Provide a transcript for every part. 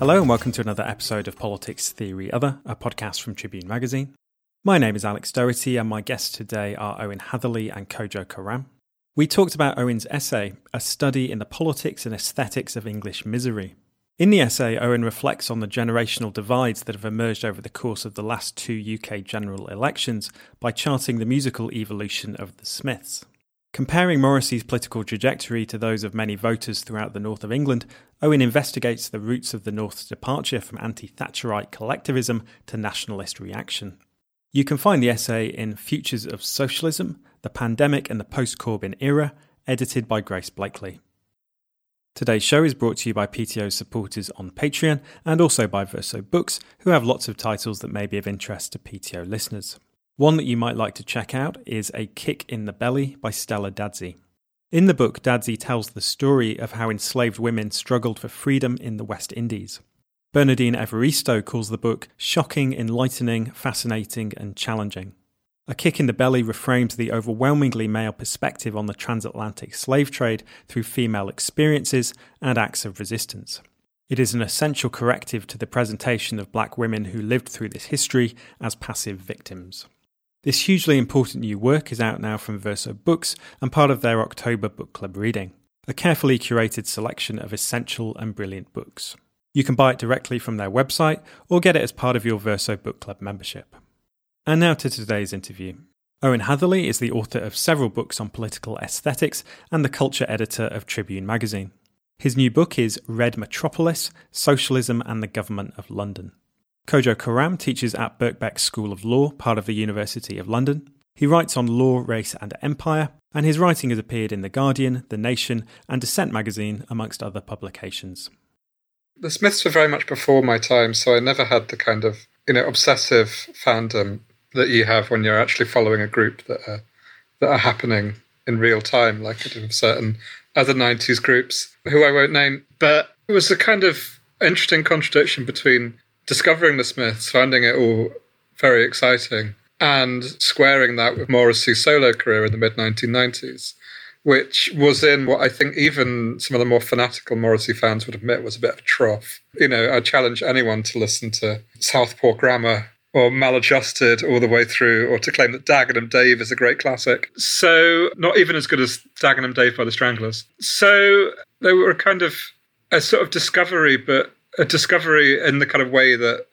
Hello, and welcome to another episode of Politics Theory Other, a podcast from Tribune Magazine. My name is Alex Doherty, and my guests today are Owen Hatherley and Kojo Koram. We talked about Owen's essay, A Study in the Politics and Aesthetics of English Misery. In the essay, Owen reflects on the generational divides that have emerged over the course of the last two UK general elections by charting the musical evolution of the Smiths. Comparing Morrissey's political trajectory to those of many voters throughout the north of England, Owen investigates the roots of the North's departure from anti Thatcherite collectivism to nationalist reaction. You can find the essay in Futures of Socialism, The Pandemic and the Post Corbyn Era, edited by Grace Blakeley. Today's show is brought to you by PTO supporters on Patreon and also by Verso Books, who have lots of titles that may be of interest to PTO listeners. One that you might like to check out is A Kick in the Belly by Stella Dadzie. In the book, Dadzie tells the story of how enslaved women struggled for freedom in the West Indies. Bernardine Evaristo calls the book shocking, enlightening, fascinating, and challenging. A Kick in the Belly reframes the overwhelmingly male perspective on the transatlantic slave trade through female experiences and acts of resistance. It is an essential corrective to the presentation of black women who lived through this history as passive victims. This hugely important new work is out now from Verso Books and part of their October Book Club reading, a carefully curated selection of essential and brilliant books. You can buy it directly from their website or get it as part of your Verso Book Club membership. And now to today's interview. Owen Hatherley is the author of several books on political aesthetics and the culture editor of Tribune magazine. His new book is Red Metropolis Socialism and the Government of London. Kojo Koram teaches at Birkbeck School of Law, part of the University of London. He writes on law, race, and empire, and his writing has appeared in The Guardian, The Nation, and Dissent magazine, amongst other publications. The Smiths were very much before my time, so I never had the kind of you know obsessive fandom that you have when you're actually following a group that are that are happening in real time, like I certain other '90s groups who I won't name. But it was a kind of interesting contradiction between discovering the Smiths, finding it all very exciting, and squaring that with Morrissey's solo career in the mid 1990s, which was in what I think even some of the more fanatical Morrissey fans would admit was a bit of a trough. You know, I challenge anyone to listen to Southpaw Grammar or Maladjusted all the way through, or to claim that Dagenham Dave is a great classic. So, not even as good as Dagenham Dave by the Stranglers. So, they were kind of a sort of discovery, but a discovery in the kind of way that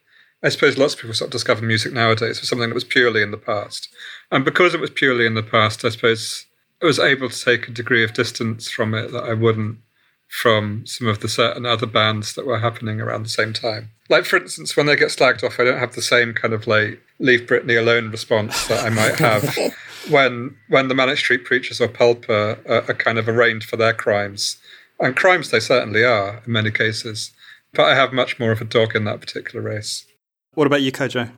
I suppose lots of people sort of discover music nowadays for something that was purely in the past. And because it was purely in the past, I suppose I was able to take a degree of distance from it that I wouldn't from some of the certain other bands that were happening around the same time. Like, for instance, when they get slagged off, I don't have the same kind of like leave Britney alone response that I might have when when the Manic Street Preachers or Pulp are, are kind of arraigned for their crimes. And crimes they certainly are in many cases but I have much more of a dog in that particular race. What about you, Kojo?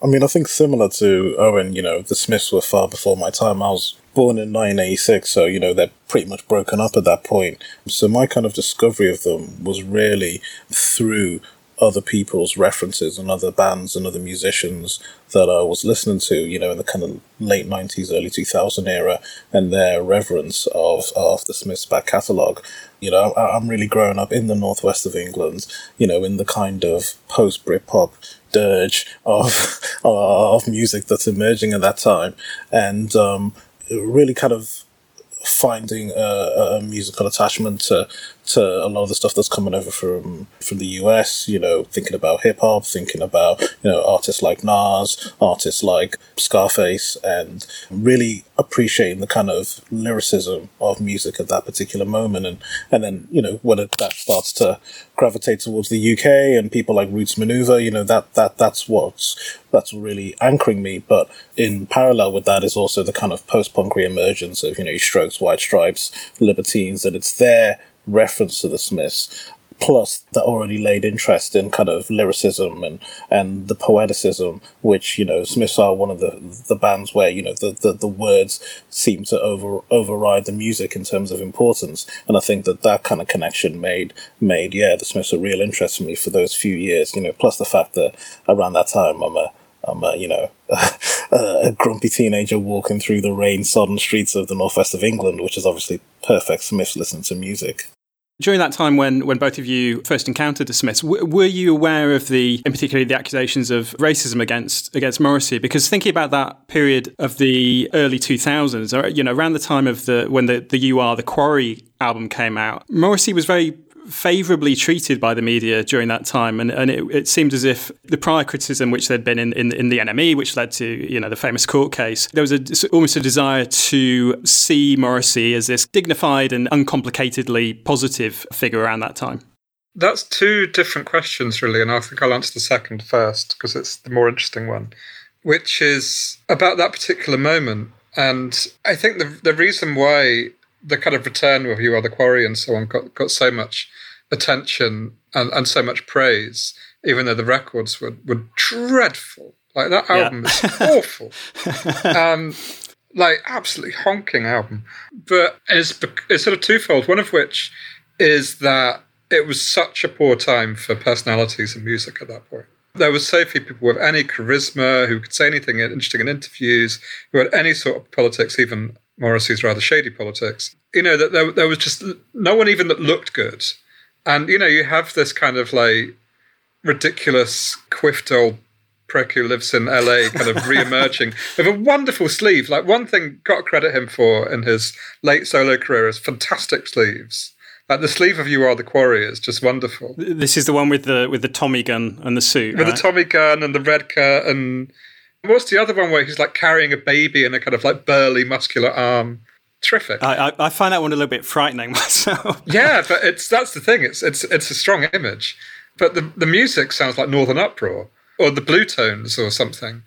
I mean, I think similar to Owen, you know, the Smiths were far before my time. I was born in 1986, so, you know, they're pretty much broken up at that point. So my kind of discovery of them was really through other people's references and other bands and other musicians that I was listening to, you know, in the kind of late 90s, early 2000 era, and their reverence of, of the Smiths back catalogue. You know, I, I'm really growing up in the northwest of England, you know, in the kind of post Britpop dirge of, of music that's emerging at that time. And um, really kind of finding a, a, musical attachment to to a lot of the stuff that's coming over from from the US. You know, thinking about hip hop, thinking about you know artists like Nas, artists like Scarface, and really appreciating the kind of lyricism of music at that particular moment. And, and then, you know, when it, that starts to gravitate towards the UK and people like Roots Manuva, you know, that, that, that's what's, that's really anchoring me. But in parallel with that is also the kind of post-punk re-emergence of, you know, Strokes, White Stripes, Libertines, and it's their reference to the Smiths plus the already laid interest in kind of lyricism and, and the poeticism, which, you know, Smiths are one of the, the bands where, you know, the, the, the words seem to over, override the music in terms of importance. And I think that that kind of connection made, made, yeah, the Smiths a real interest for me for those few years, you know, plus the fact that around that time I'm a, I'm a, you know, a grumpy teenager walking through the rain-sodden streets of the northwest of England, which is obviously perfect Smiths listening to music. During that time when, when both of you first encountered the Smiths, w- were you aware of the, in particular, the accusations of racism against against Morrissey? Because thinking about that period of the early 2000s, or, uh, you know, around the time of the when the, the You Are, the Quarry album came out, Morrissey was very favourably treated by the media during that time, and, and it, it, seemed as if the prior criticism, which there'd been in, in, in, the NME, which led to you know the famous court case, there was a, almost a desire to see Morrissey as this dignified and uncomplicatedly positive figure around that time. That's two different questions, really, and I think I'll answer the second first because it's the more interesting one, which is about that particular moment. And I think the the reason why the kind of return of You Are the Quarry and so on got, got so much attention and, and so much praise, even though the records were, were dreadful. Like that album yeah. is awful. um, like absolutely honking album. But it's, it's sort of twofold. One of which is that it was such a poor time for personalities and music at that point. There were so few people with any charisma who could say anything interesting in interviews, who had any sort of politics, even Morrissey's rather shady politics. You know that there, there was just no one even that looked good, and you know you have this kind of like ridiculous quiffed old prick who lives in LA, kind of re-emerging with a wonderful sleeve. Like one thing, got to credit him for in his late solo career is fantastic sleeves. Like the sleeve of "You Are the Quarry" is just wonderful. This is the one with the with the Tommy gun and the suit, with right? the Tommy gun and the red cut and What's the other one where he's like carrying a baby in a kind of like burly, muscular arm? Terrific. I, I, find that one a little bit frightening myself. yeah, but it's that's the thing. It's it's it's a strong image, but the the music sounds like Northern Uproar or the Bluetones or something.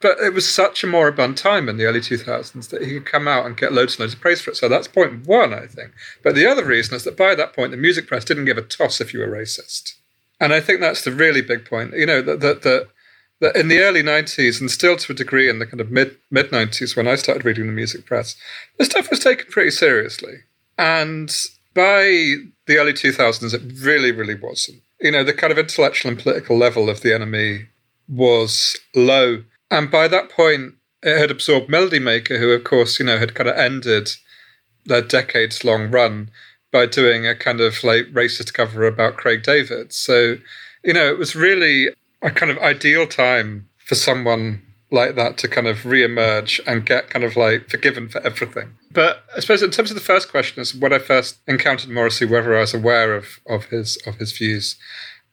But it was such a moribund time in the early 2000s that he could come out and get loads and loads of praise for it. So that's point one, I think. But the other reason is that by that point, the music press didn't give a toss if you were racist. And I think that's the really big point. You know, that, that, that that in the early 90s and still to a degree in the kind of mid mid 90s when I started reading the music press, this stuff was taken pretty seriously. And by the early 2000s, it really, really wasn't. You know, the kind of intellectual and political level of the NME was low. And by that point, it had absorbed Melody Maker, who, of course, you know, had kind of ended their decades long run by doing a kind of like racist cover about Craig David. So, you know, it was really a kind of ideal time for someone like that to kind of re-emerge and get kind of like forgiven for everything. But I suppose in terms of the first question is when I first encountered Morrissey, whether I was aware of of his of his views.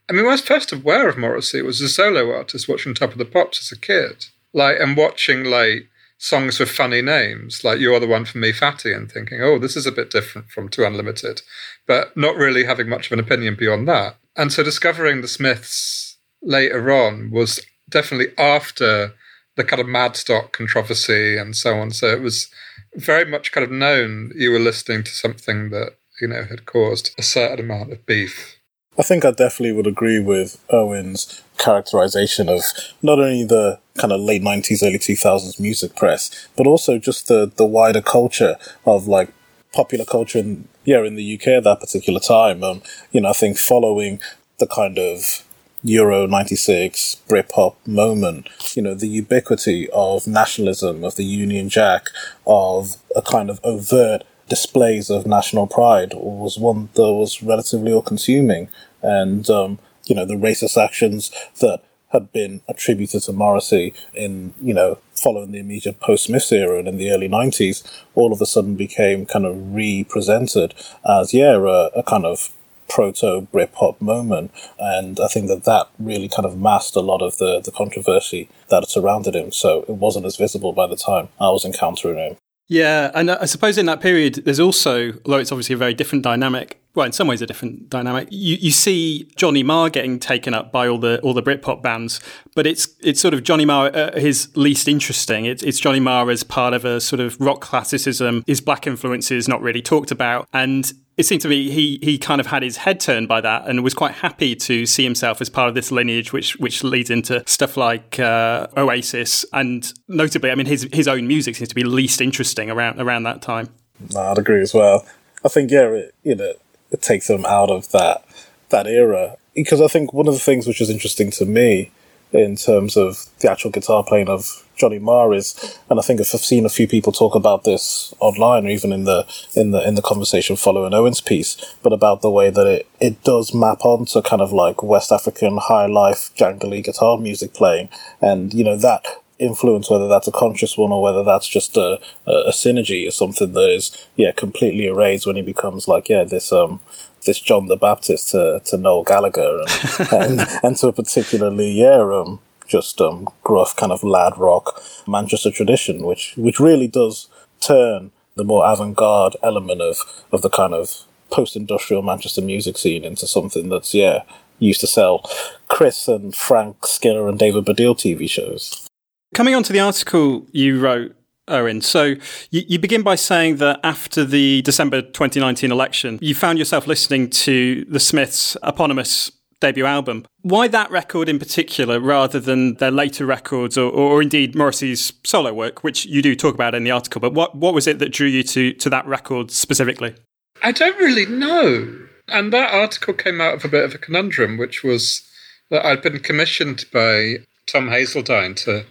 I mean, when I was first aware of Morrissey, it was a solo artist watching Top of the Pops as a kid, like and watching like songs with funny names, like "You're the One for Me, Fatty," and thinking, "Oh, this is a bit different from 2 Unlimited," but not really having much of an opinion beyond that. And so discovering the Smiths later on was definitely after the kind of Madstock controversy and so on. So it was very much kind of known you were listening to something that, you know, had caused a certain amount of beef. I think I definitely would agree with Owen's characterization of not only the kind of late 90s, early 2000s music press, but also just the, the wider culture of like popular culture in, yeah, in the UK at that particular time. Um, you know, I think following the kind of Euro 96 Britpop moment, you know, the ubiquity of nationalism, of the Union Jack, of a kind of overt displays of national pride was one that was relatively all consuming. And, um, you know, the racist actions that had been attributed to Morrissey in, you know, following the immediate post Smiths era and in the early 90s, all of a sudden became kind of re-presented as, yeah, a, a kind of proto Britpop moment, and I think that that really kind of masked a lot of the the controversy that surrounded him. So it wasn't as visible by the time I was encountering him. Yeah, and I suppose in that period, there's also, although it's obviously a very different dynamic, well, in some ways a different dynamic. You you see Johnny Marr getting taken up by all the all the Britpop bands, but it's it's sort of Johnny Marr uh, his least interesting. It's it's Johnny Marr as part of a sort of rock classicism. His black influences not really talked about, and it seemed to me he he kind of had his head turned by that and was quite happy to see himself as part of this lineage, which which leads into stuff like uh, Oasis and notably, I mean, his his own music seems to be least interesting around around that time. No, I'd agree as well. I think yeah, it, you know, it takes them out of that that era because I think one of the things which is interesting to me in terms of the actual guitar playing of Johnny Marr is, and I think I've seen a few people talk about this online or even in the in the in the conversation following Owen's piece, but about the way that it, it does map onto kind of like West African high life jangly guitar music playing, and you know that influence, whether that's a conscious one or whether that's just a, a, synergy or something that is yeah completely erased when he becomes like yeah this um this John the Baptist to, to Noel Gallagher and, and, and to a particularly yeah um just um gruff kind of lad rock Manchester tradition which which really does turn the more avant-garde element of of the kind of post-industrial Manchester music scene into something that's yeah used to sell Chris and Frank Skinner and David Baddiel TV shows. Coming on to the article you wrote, Owen, so you, you, begin by saying that after the December 2019 election, you found yourself listening to the Smiths' eponymous debut album. Why that record in particular, rather than their later records or, or indeed Morrissey's solo work, which you do talk about in the article? But what, what was it that drew you to, to that record specifically? I don't really know. And that article came out of a bit of a conundrum, which was that I'd been commissioned by Tom Hazeldine to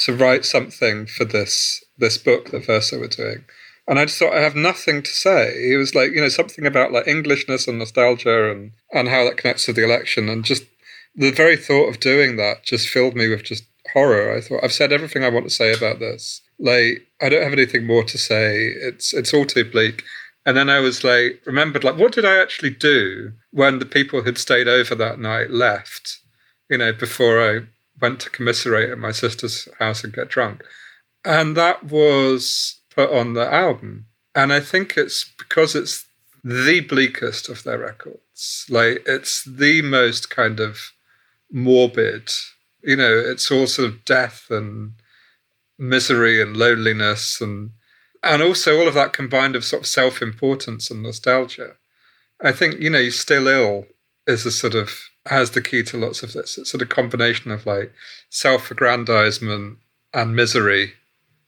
to write something for this this book that Verso were doing. And I just thought I have nothing to say. It was like, you know, something about like Englishness and nostalgia and, and how that connects to the election. And just the very thought of doing that just filled me with just horror. I thought, I've said everything I want to say about this. Like, I don't have anything more to say. It's it's all too bleak. And then I was like, remembered, like, what did I actually do when the people who'd stayed over that night left? You know, before I went to commiserate at my sister's house and get drunk. And that was put on the album. And I think it's because it's the bleakest of their records. Like it's the most kind of morbid, you know, it's all sort of death and misery and loneliness and and also all of that combined of sort of self-importance and nostalgia. I think, you know, still ill is a sort of has the key to lots of this. It's sort of combination of like self-aggrandizement and misery.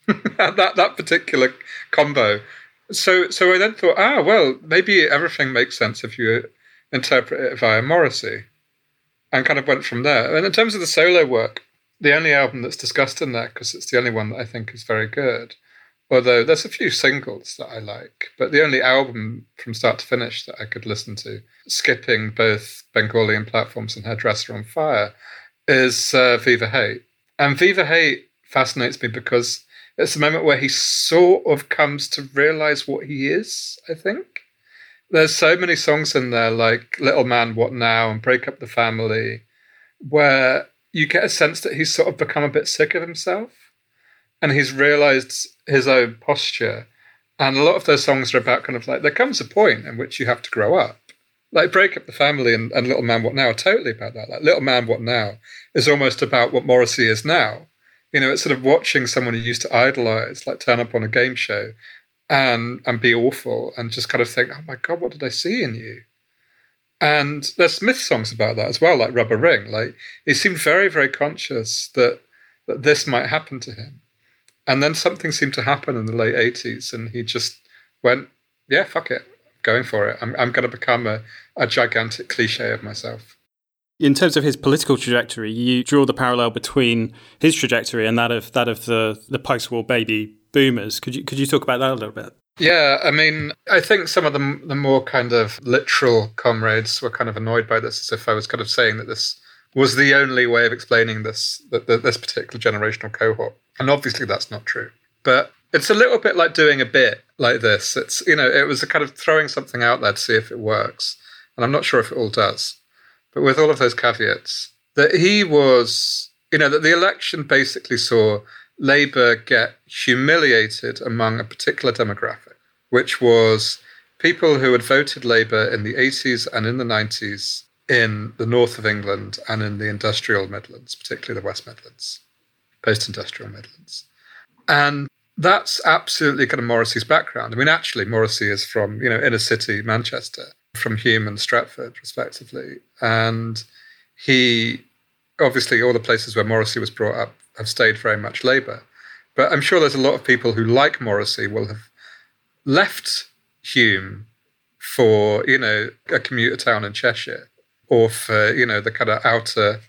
that that particular combo. So so I then thought, ah, well, maybe everything makes sense if you interpret it via Morrissey, and kind of went from there. And in terms of the solo work, the only album that's discussed in there, because it's the only one that I think is very good, Although there's a few singles that I like, but the only album from start to finish that I could listen to, skipping both Bengali and platforms and Hairdresser on Fire, is uh, Viva Hate. And Viva Hate fascinates me because it's a moment where he sort of comes to realize what he is, I think. There's so many songs in there, like Little Man, What Now, and Break Up the Family, where you get a sense that he's sort of become a bit sick of himself and he's realized his own posture. And a lot of those songs are about kind of like there comes a point in which you have to grow up. Like Break Up the Family and, and Little Man What Now are totally about that. Like Little Man What Now is almost about what Morrissey is now. You know, it's sort of watching someone you used to idolize, like turn up on a game show and and be awful and just kind of think, oh my God, what did I see in you? And there's Smith songs about that as well, like Rubber Ring. Like he seemed very, very conscious that that this might happen to him. And then something seemed to happen in the late 80s, and he just went, yeah, fuck it, going for it. I'm, I'm going to become a, a gigantic cliche of myself. In terms of his political trajectory, you draw the parallel between his trajectory and that of that of the, the post-war baby boomers. Could you could you talk about that a little bit? Yeah, I mean, I think some of the the more kind of literal comrades were kind of annoyed by this, as if I was kind of saying that this was the only way of explaining this this particular generational cohort. And obviously that's not true. But it's a little bit like doing a bit like this. It's you know, it was a kind of throwing something out there to see if it works. And I'm not sure if it all does. But with all of those caveats, that he was, you know, that the election basically saw Labour get humiliated among a particular demographic, which was people who had voted Labour in the 80s and in the 90s in the north of England and in the industrial Midlands, particularly the West Midlands, post industrial Midlands. And that's absolutely kind of Morrissey's background. I mean, actually, Morrissey is from, you know, inner city Manchester, from Hulme and Stretford, respectively. And he, obviously, all the places where Morrissey was brought up have stayed very much Labour. But I'm sure there's a lot of people who, like Morrissey, will have left Hulme for, you know, a commuter town in Cheshire or for, you know, the kind of outer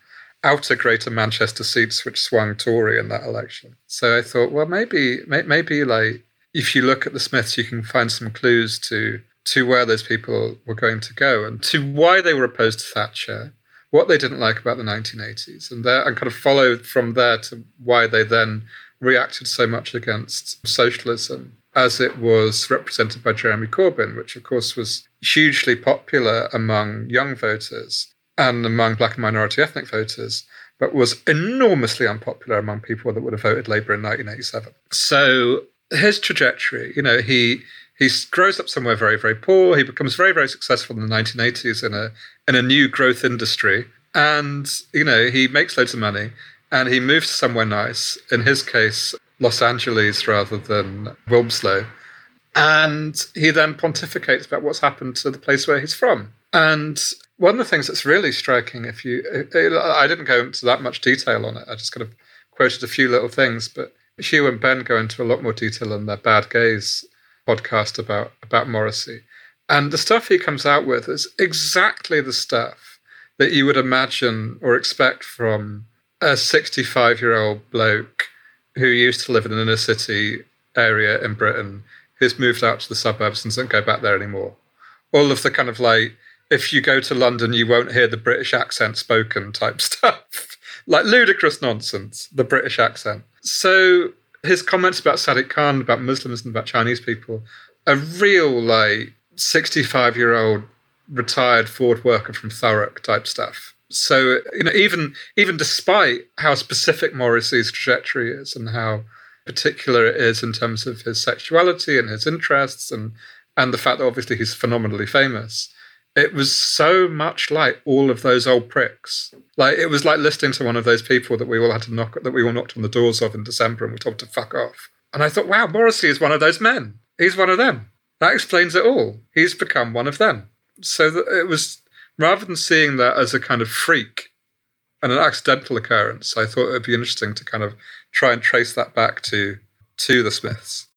outer Greater Manchester seats which swung Tory in that election. So I thought, well, maybe maybe like if you look at the Smiths, you can find some clues to to where those people were going to go and to why they were opposed to Thatcher, what they didn't like about the 1980s, and there and kind of followed from there to why they then reacted so much against socialism as it was represented by Jeremy Corbyn, which of course was hugely popular among young voters and among black and minority ethnic voters, but was enormously unpopular among people that would have voted Labour in 1987. So his trajectory, you know, he he grows up somewhere very, very poor. He becomes very, very successful in the 1980s in a in a new growth industry, and you know he makes loads of money, and he moves somewhere nice. In his case, Los Angeles rather than Wilmslow, and he then pontificates about what's happened to the place where he's from. And one of the things that's really striking, if you, I didn't go into that much detail on it. I just kind of quoted a few little things, but Huw and Ben go into a lot more detail on their Bad Gays podcast about about Morrissey, and the stuff he comes out with is exactly the stuff that you would imagine or expect from a 65 year old bloke who used to live in an inner city area in Britain, who's moved out to the suburbs and doesn't go back there anymore. All of the kind of like if you go to London, you won't hear the British accent spoken type stuff. like ludicrous nonsense, the British accent. So his comments about Sadiq Khan, about Muslims and about Chinese people, a real like 65 year old retired Ford worker from Thurrock type stuff. So you know, even even despite how specific Morrissey's trajectory is and how particular it is in terms of his sexuality and his interests and and the fact that obviously he's phenomenally famous, it was so much like all of those old pricks. Like it was like listening to one of those people that we all had to knock that we all knocked on the doors of in December and we told to fuck off. And I thought, wow, Morrissey is one of those men. He's one of them. That explains it all. He's become one of them. So that it was rather than seeing that as a kind of freak and an accidental occurrence, I thought it would be interesting to kind of try and trace that back to to the Smiths.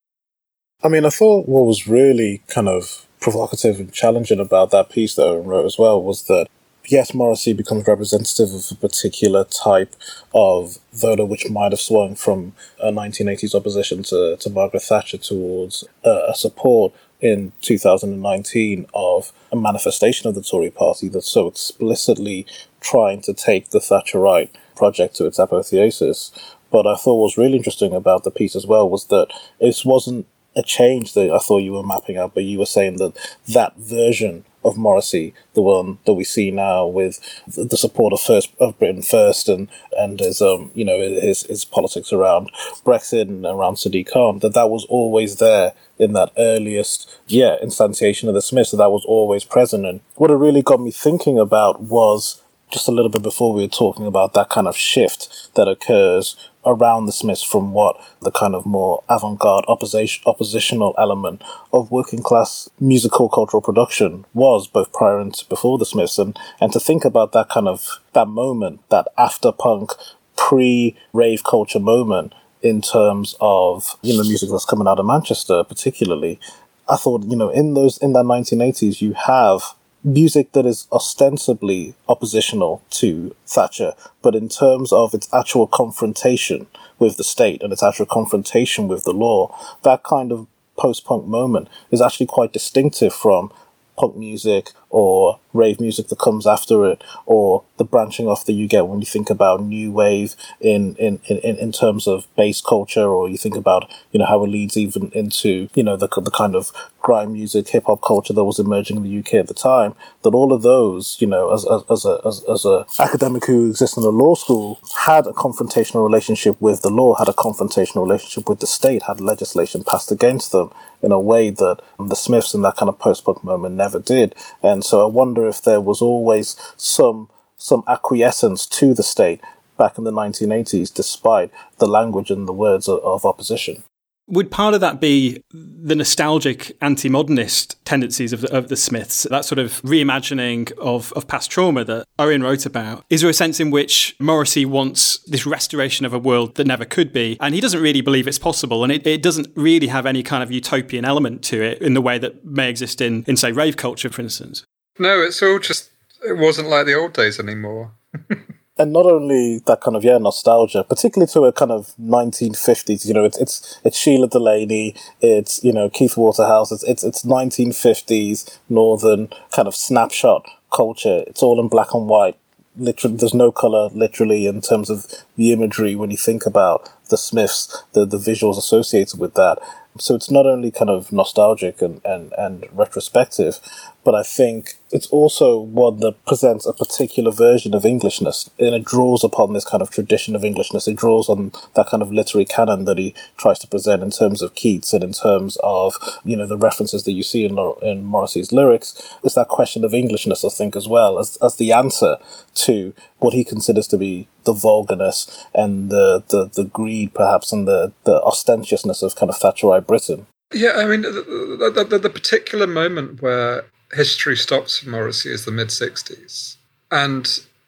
I mean, I thought what was really kind of provocative and challenging about that piece that Owen wrote as well was that yes, Morrissey becomes representative of a particular type of voter which might have swung from a 1980s opposition to, to Margaret Thatcher towards uh, a support in 2019 of a manifestation of the Tory party that's so explicitly trying to take the Thatcherite project to its apotheosis. But I thought what was really interesting about the piece as well was that it wasn't a change that I thought you were mapping out, but you were saying that that version of Morrissey, the one that we see now with the support of first of Britain first and and his um you know his his politics around Brexit and around Sadiq Khan, that that was always there in that earliest yeah instantiation of the Smiths, so that was always present. And what it really got me thinking about was just a little bit before we were talking about that kind of shift that occurs around the Smiths from what the kind of more avant-garde opposition, oppositional element of working class musical cultural production was both prior and before the Smiths and, and to think about that kind of that moment, that after punk pre rave culture moment in terms of, you know, music that's coming out of Manchester particularly. I thought, you know, in those in that nineteen eighties you have music that is ostensibly oppositional to Thatcher, but in terms of its actual confrontation with the state and its actual confrontation with the law, that kind of post punk moment is actually quite distinctive from punk music or rave music that comes after it, or the branching off that you get when you think about new wave in, in, in, in terms of bass culture, or you think about, you know, how it leads even into, you know, the, the kind of grime music, hip hop culture that was emerging in the UK at the time, that all of those, you know, as, as, as a, as, as a academic who exists in a law school, had a confrontational relationship with the law, had a confrontational relationship with the state, had legislation passed against them in a way that the Smiths in that kind of post-punk moment never did. And so I wonder if there was always some some acquiescence to the state back in the 1980s, despite the language and the words of, of opposition. Would part of that be the nostalgic anti modernist tendencies of the, of the Smiths, that sort of reimagining of, of past trauma that Owen wrote about? Is there a sense in which Morrissey wants this restoration of a world that never could be? And he doesn't really believe it's possible. And it, it doesn't really have any kind of utopian element to it in the way that may exist in, in, say, rave culture, for instance. No, it's all just, it wasn't like the old days anymore. and not only that kind of yeah nostalgia, particularly to a kind of 1950s. You know, it's it's it's Shelagh Delaney, it's you know Keith Waterhouse, it's it's it's 1950s northern kind of snapshot culture. It's all in black and white. Literally, there's no color. Literally, in terms of the imagery, when you think about the Smiths, the the visuals associated with that. So it's not only kind of nostalgic and, and, and retrospective, but I think it's also one that presents a particular version of Englishness, and it draws upon this kind of tradition of Englishness. It draws on that kind of literary canon that he tries to present in terms of Keats and in terms of you know the references that you see in in Morrissey's lyrics. It's that question of Englishness, I think, as well as as the answer to what he considers to be the vulgarness and the the, the greed, perhaps, and the the ostentiousness of kind of Thatcherite Britain. Yeah, I mean, the, the, the, the particular moment where history stops for Morrissey is the mid 60s. And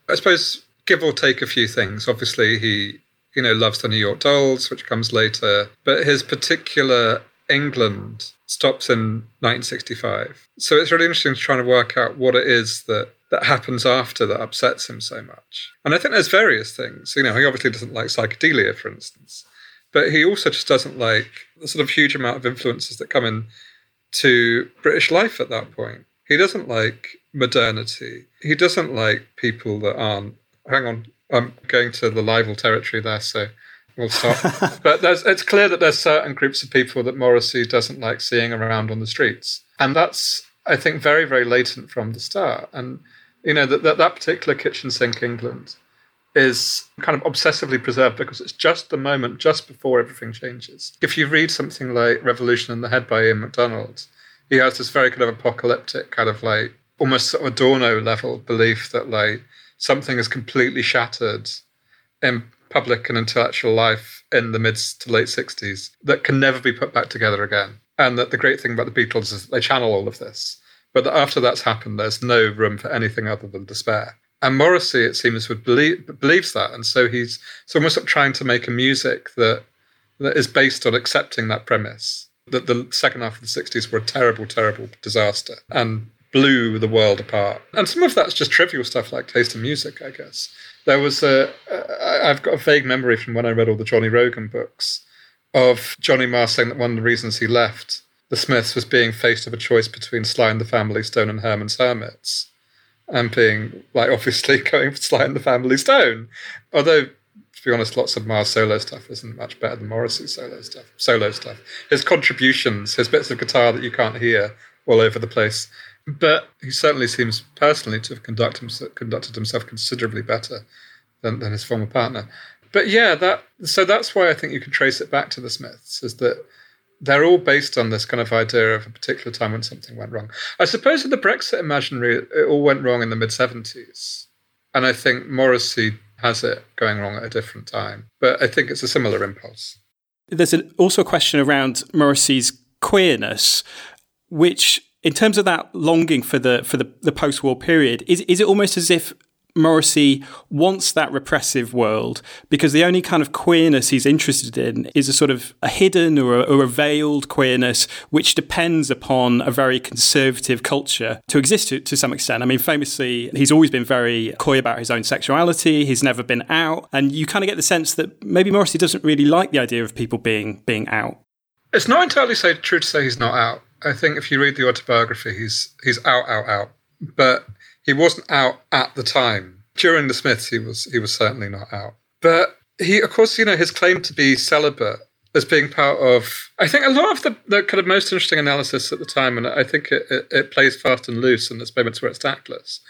I suppose, give or take a few things, obviously he, you know, loves the New York Dolls, which comes later, but his particular England stops in 1965. So it's really interesting to try to work out what it is that that happens after that upsets him so much. And I think there's various things. You know, he obviously doesn't like psychedelia, for instance, but he also just doesn't like the sort of huge amount of influences that come in to British life at that point. He doesn't like modernity. He doesn't like people that aren't. Hang on, I'm going to the libel territory there, so we'll stop. but it's clear that there's certain groups of people that Morrissey doesn't like seeing around on the streets, and that's I think very very latent from the start. And you know that that, that particular kitchen sink England is kind of obsessively preserved because it's just the moment just before everything changes. If you read something like Revolution in the Head by Ian MacDonald, he has this very kind of apocalyptic kind of like almost sort of Adorno level belief that like something is completely shattered in public and intellectual life in the mid to late 60s that can never be put back together again. And that the great thing about the Beatles is they channel all of this. But that after that's happened, there's no room for anything other than despair. And Morrissey, it seems, would believe believes that, and so he's so almost trying to make a music that that is based on accepting that premise that the second half of the 60s were a terrible, terrible disaster and blew the world apart. And some of that's just trivial stuff like taste in music, I guess. There was a, I've got a vague memory from when I read all the Johnny Rogan books of Johnny Marr saying that one of the reasons he left the Smiths was being faced with a choice between Sly and the Family Stone and Herman's Hermits. And being, like, obviously going for Sly and the Family Stone. Although to be honest, lots of Marr's solo stuff isn't much better than Morrissey's solo stuff. Solo stuff. His contributions, his bits of guitar that you can't hear all over the place. But he certainly seems personally to have conduct conducted himself considerably better than, than his former partner. But yeah, that so that's why I think you can trace it back to the Smiths, is that they're all based on this kind of idea of a particular time when something went wrong. I suppose in the Brexit imaginary, it all went wrong in the mid 70s. And I think Morrissey has it going wrong at a different time. But I think it's a similar impulse. There's an, also a question around Morrissey's queerness, which, in terms of that longing for the for the, the post war period, is is it almost as if Morrissey wants that repressive world because the only kind of queerness he's interested in is a sort of a hidden or a, or a veiled queerness which depends upon a very conservative culture to exist to, to some extent. I mean, famously, he's always been very coy about his own sexuality. He's never been out, and you kind of get the sense that maybe Morrissey doesn't really like the idea of people being being out. It's not entirely so true to say he's not out. I think if you read the autobiography, he's he's out, out, out but he wasn't out at the time. During the Smiths, he was he was certainly not out. But he, of course, you know, his claim to be celibate as being part of, I think, a lot of the, the kind of most interesting analysis at the time, and I think it, it, it plays fast and loose, and there's moments where it's tactless,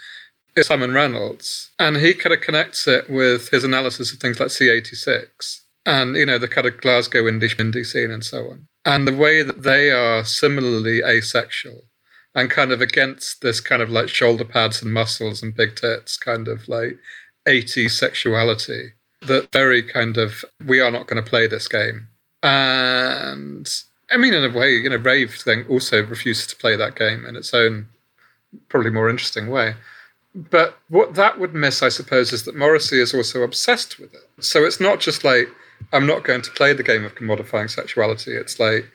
is Simon Reynolds. And he kind of connects it with his analysis of things like C86 and, you know, the kind of Glasgow indie, indie scene and so on. And the way that they are similarly asexual and kind of against this kind of like shoulder pads and muscles and big tits kind of like 80 sexuality that very kind of we are not going to play this game. And i mean in a way you know rave then also refuses to play that game in its own probably more interesting way. But what that would miss i suppose is that morrissey is also obsessed with it. So it's not just like i'm not going to play the game of commodifying sexuality it's like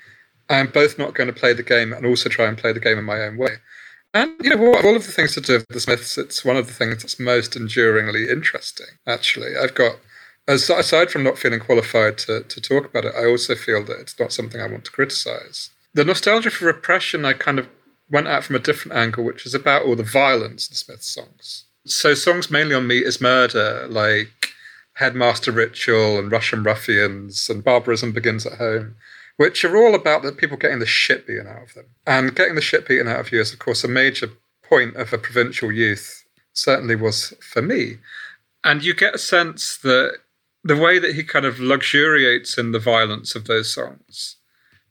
I'm both not going to play the game and also try and play the game in my own way. And you know, of all of the things to do with the Smiths, it's one of the things that's most enduringly interesting. Actually, I've got aside from not feeling qualified to, to talk about it, I also feel that it's not something I want to criticize. The nostalgia for repression, I kind of went at from a different angle, which is about all the violence in Smith's songs. So songs mainly on Meat Is Murder, like Headmaster Ritual and Rusholme Ruffians and Barbarism Begins at Home, which are all about the people getting the shit beaten out of them. And getting the shit beaten out of you is, of course, a major point of a provincial youth, certainly was for me. And you get a sense that the way that he kind of luxuriates in the violence of those songs,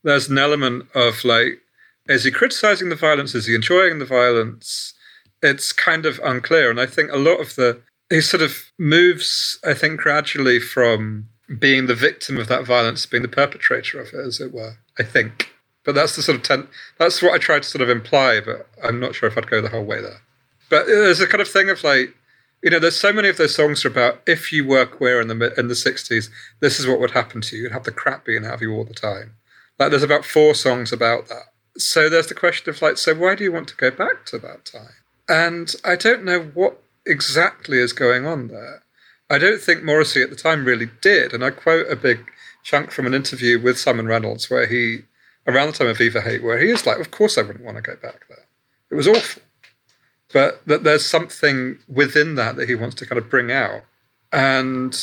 there's an element of like, is he criticizing the violence? Is he enjoying the violence? It's kind of unclear. And I think a lot of the, he sort of moves, I think, gradually from being the victim of that violence, to being the perpetrator of it, as it were. I think, but that's the sort of ten, that's what I tried to sort of imply, but I'm not sure if I'd go the whole way there. But uh, there's a kind of thing of like, you know, there's so many of those songs about if you were queer in the in the '60s, this is what would happen to you. You'd have the crap being out of you all the time. Like there's about four songs about that. So there's the question of like, so why do you want to go back to that time? And I don't know what exactly is going on there. I don't think Morrissey at the time really did. And I quote a big chunk from an interview with Simon Reynolds where he, around the time of Viva Hate, where he is like, of course I wouldn't want to go back there. It was awful. But that there's something within that that he wants to kind of bring out. And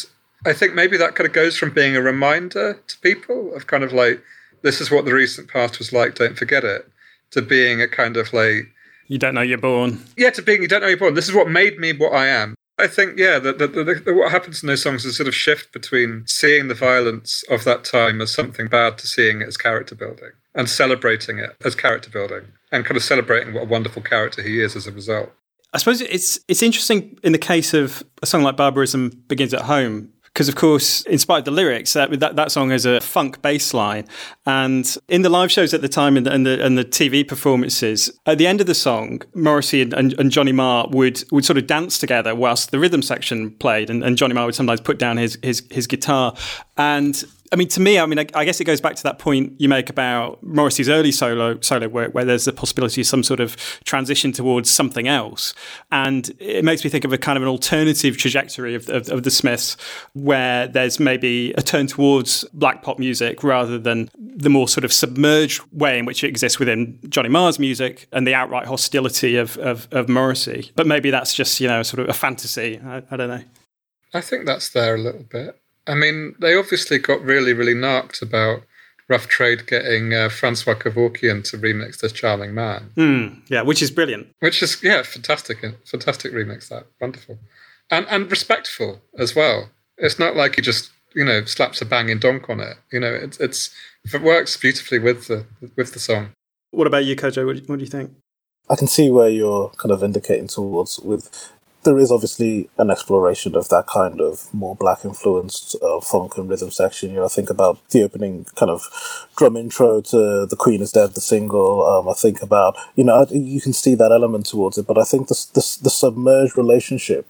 I think maybe that kind of goes from being a reminder to people of kind of like, this is what the recent past was like, don't forget it, to being a kind of like, you don't know you're born. Yeah, to being you don't know you're born. This is what made me what I am. I think, yeah, that, what happens in those songs is sort of shift between seeing the violence of that time as something bad to seeing it as character building and celebrating it as character building and kind of celebrating what a wonderful character he is as a result. I suppose it's it's interesting in the case of a song like Barbarism Begins at Home because of course, in spite of the lyrics, that, that, that song has a funk bass line. And in the live shows at the time and the, and the, and the TV performances, at the end of the song, Morrissey and, and, and, Johnny Marr would, would sort of dance together whilst the rhythm section played. And, and Johnny Marr would sometimes put down his, his, his guitar. And I mean, to me, I mean, I, I, guess it goes back to that point you make about Morrissey's early solo solo work, where there's the possibility of some sort of transition towards something else, and it makes me think of a kind of an alternative trajectory of, of, of the Smiths, where there's maybe a turn towards black pop music rather than the more sort of submerged way in which it exists within Johnny Marr's music and the outright hostility of, of, of Morrissey. But maybe that's just you know sort of a fantasy. I, I don't know. I think that's there a little bit. I mean, they obviously got really, really narked about Rough Trade getting uh, Francois Kevorkian to remix this charming man. Mm, yeah, which is brilliant. Which is yeah, fantastic, fantastic remix. That wonderful, and and respectful as well. It's not like he just you know slaps a banging donk on it. You know, it's it's it works beautifully with the with the song. What about you, Kojo? What, what do you think? I can see where you're kind of indicating towards with there is obviously an exploration of that kind of more black influenced uh, funk and rhythm section. You know, I think about the opening kind of drum intro to "The Queen Is Dead," the single. Um, I think about you know you can see that element towards it, but I think the the, the submerged relationship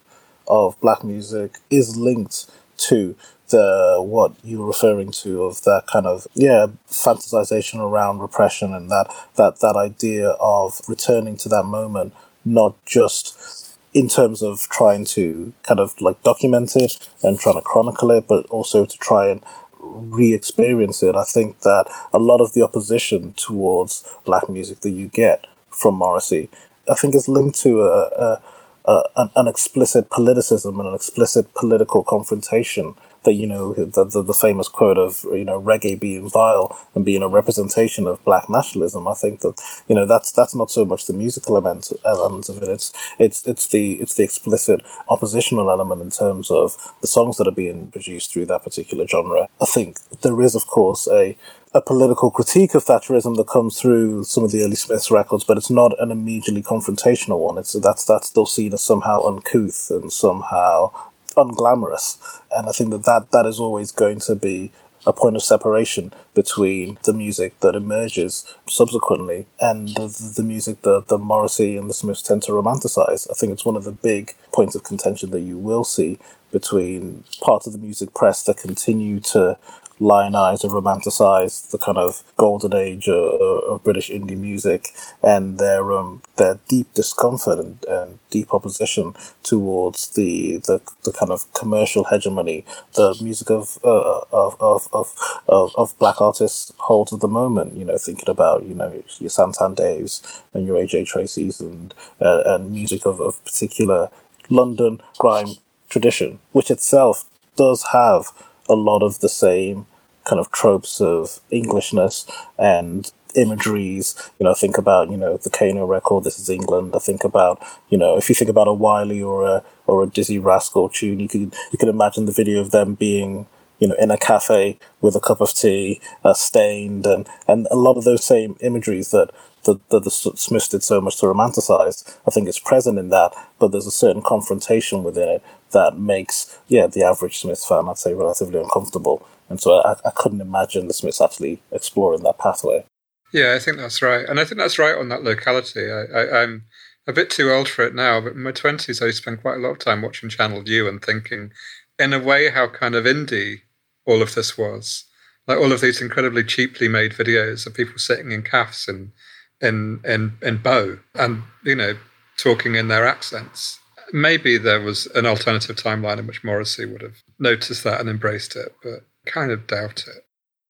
of black music is linked to the what you're referring to of that kind of yeah fantasization around repression and that that that idea of returning to that moment not just in terms of trying to kind of like document it and trying to chronicle it, but also to try and re-experience it. I think that a lot of the opposition towards black music that you get from Morrissey I think is linked to a, a, a an, an explicit politicism and an explicit political confrontation that you know the, the, the famous quote of you know reggae being vile and being a representation of black nationalism. I think that you know that's that's not so much the musical element element of it. It's it's it's the it's the explicit oppositional element in terms of the songs that are being produced through that particular genre. I think there is of course a a political critique of Thatcherism that comes through some of the early Smiths records, but it's not an immediately confrontational one. It's that's that's still seen as somehow uncouth and somehow unglamorous. And I think that, that that is always going to be a point of separation between the music that emerges subsequently and the, the music that the Morrissey and the Smiths tend to romanticize. I think it's one of the big points of contention that you will see between parts of the music press that continue to lionize or romanticize the kind of golden age of, of British indie music and their um, their deep discomfort and, and, deep opposition towards the, the the kind of commercial hegemony the music of uh, of, of, of, of, of black artists holds at the moment. You know, thinking about you know your Santan Daves and your AJ Tracys and uh, and music of, of particular London grime tradition, which itself does have a lot of the same kind of tropes of Englishness and imageries. You know, think about you know the Kano record. This is England. I think about you know if you think about a Wiley or a or a Dizzee Rascal tune, you could you could imagine the video of them being you know in a cafe with a cup of tea, uh, stained, and and a lot of those same imageries that. That, that the Smiths did so much to romanticize. I think it's present in that, but there's a certain confrontation within it that makes, yeah, the average Smiths fan, I'd say, relatively uncomfortable. And so I, I couldn't imagine the Smiths actually exploring that pathway. Yeah, I think that's right. And I think that's right on that locality. I, I'm a bit too old for it now, but in my 20s, I spent quite a lot of time watching Channel U and thinking, in a way, how kind of indie all of this was. Like all of these incredibly cheaply made videos of people sitting in calves in, in, in, in Bow and, you know, talking in their accents. Maybe there was an alternative timeline in which Morrissey would have noticed that and embraced it, but kind of doubt it.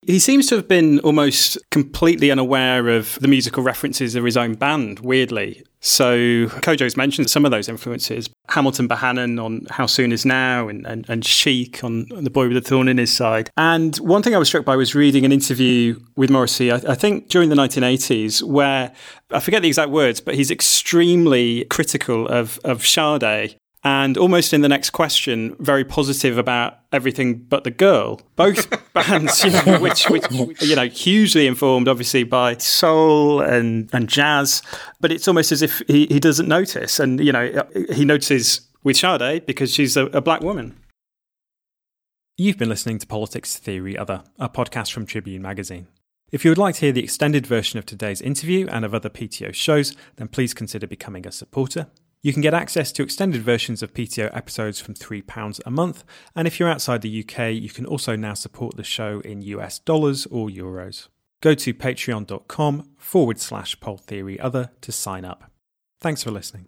He seems to have been almost completely unaware of the musical references of his own band, weirdly. So Kojo's mentioned some of those influences. Hamilton Bohannon on How Soon Is Now and, and, and Chic on The Boy with the Thorn in His Side. And one thing I was struck by was reading an interview with Morrissey, I, I think during the 1980s, where I forget the exact words, but he's extremely critical of, of Sade and almost in the next question, very positive about everything but the girl. Both bands, you know, which, which, you know, hugely informed, obviously, by soul and, and jazz. But it's almost as if he, he doesn't notice. And, you know, he notices with Sade because she's a, a black woman. You've been listening to Politics Theory Other, a podcast from Tribune Magazine. If you would like to hear the extended version of today's interview and of other PTO shows, then please consider becoming a supporter. You can get access to extended versions of PTO episodes from £3 a month, and if you're outside the UK, you can also now support the show in US dollars or euros. Go to patreon.com forward slash poll theory other to sign up. Thanks for listening.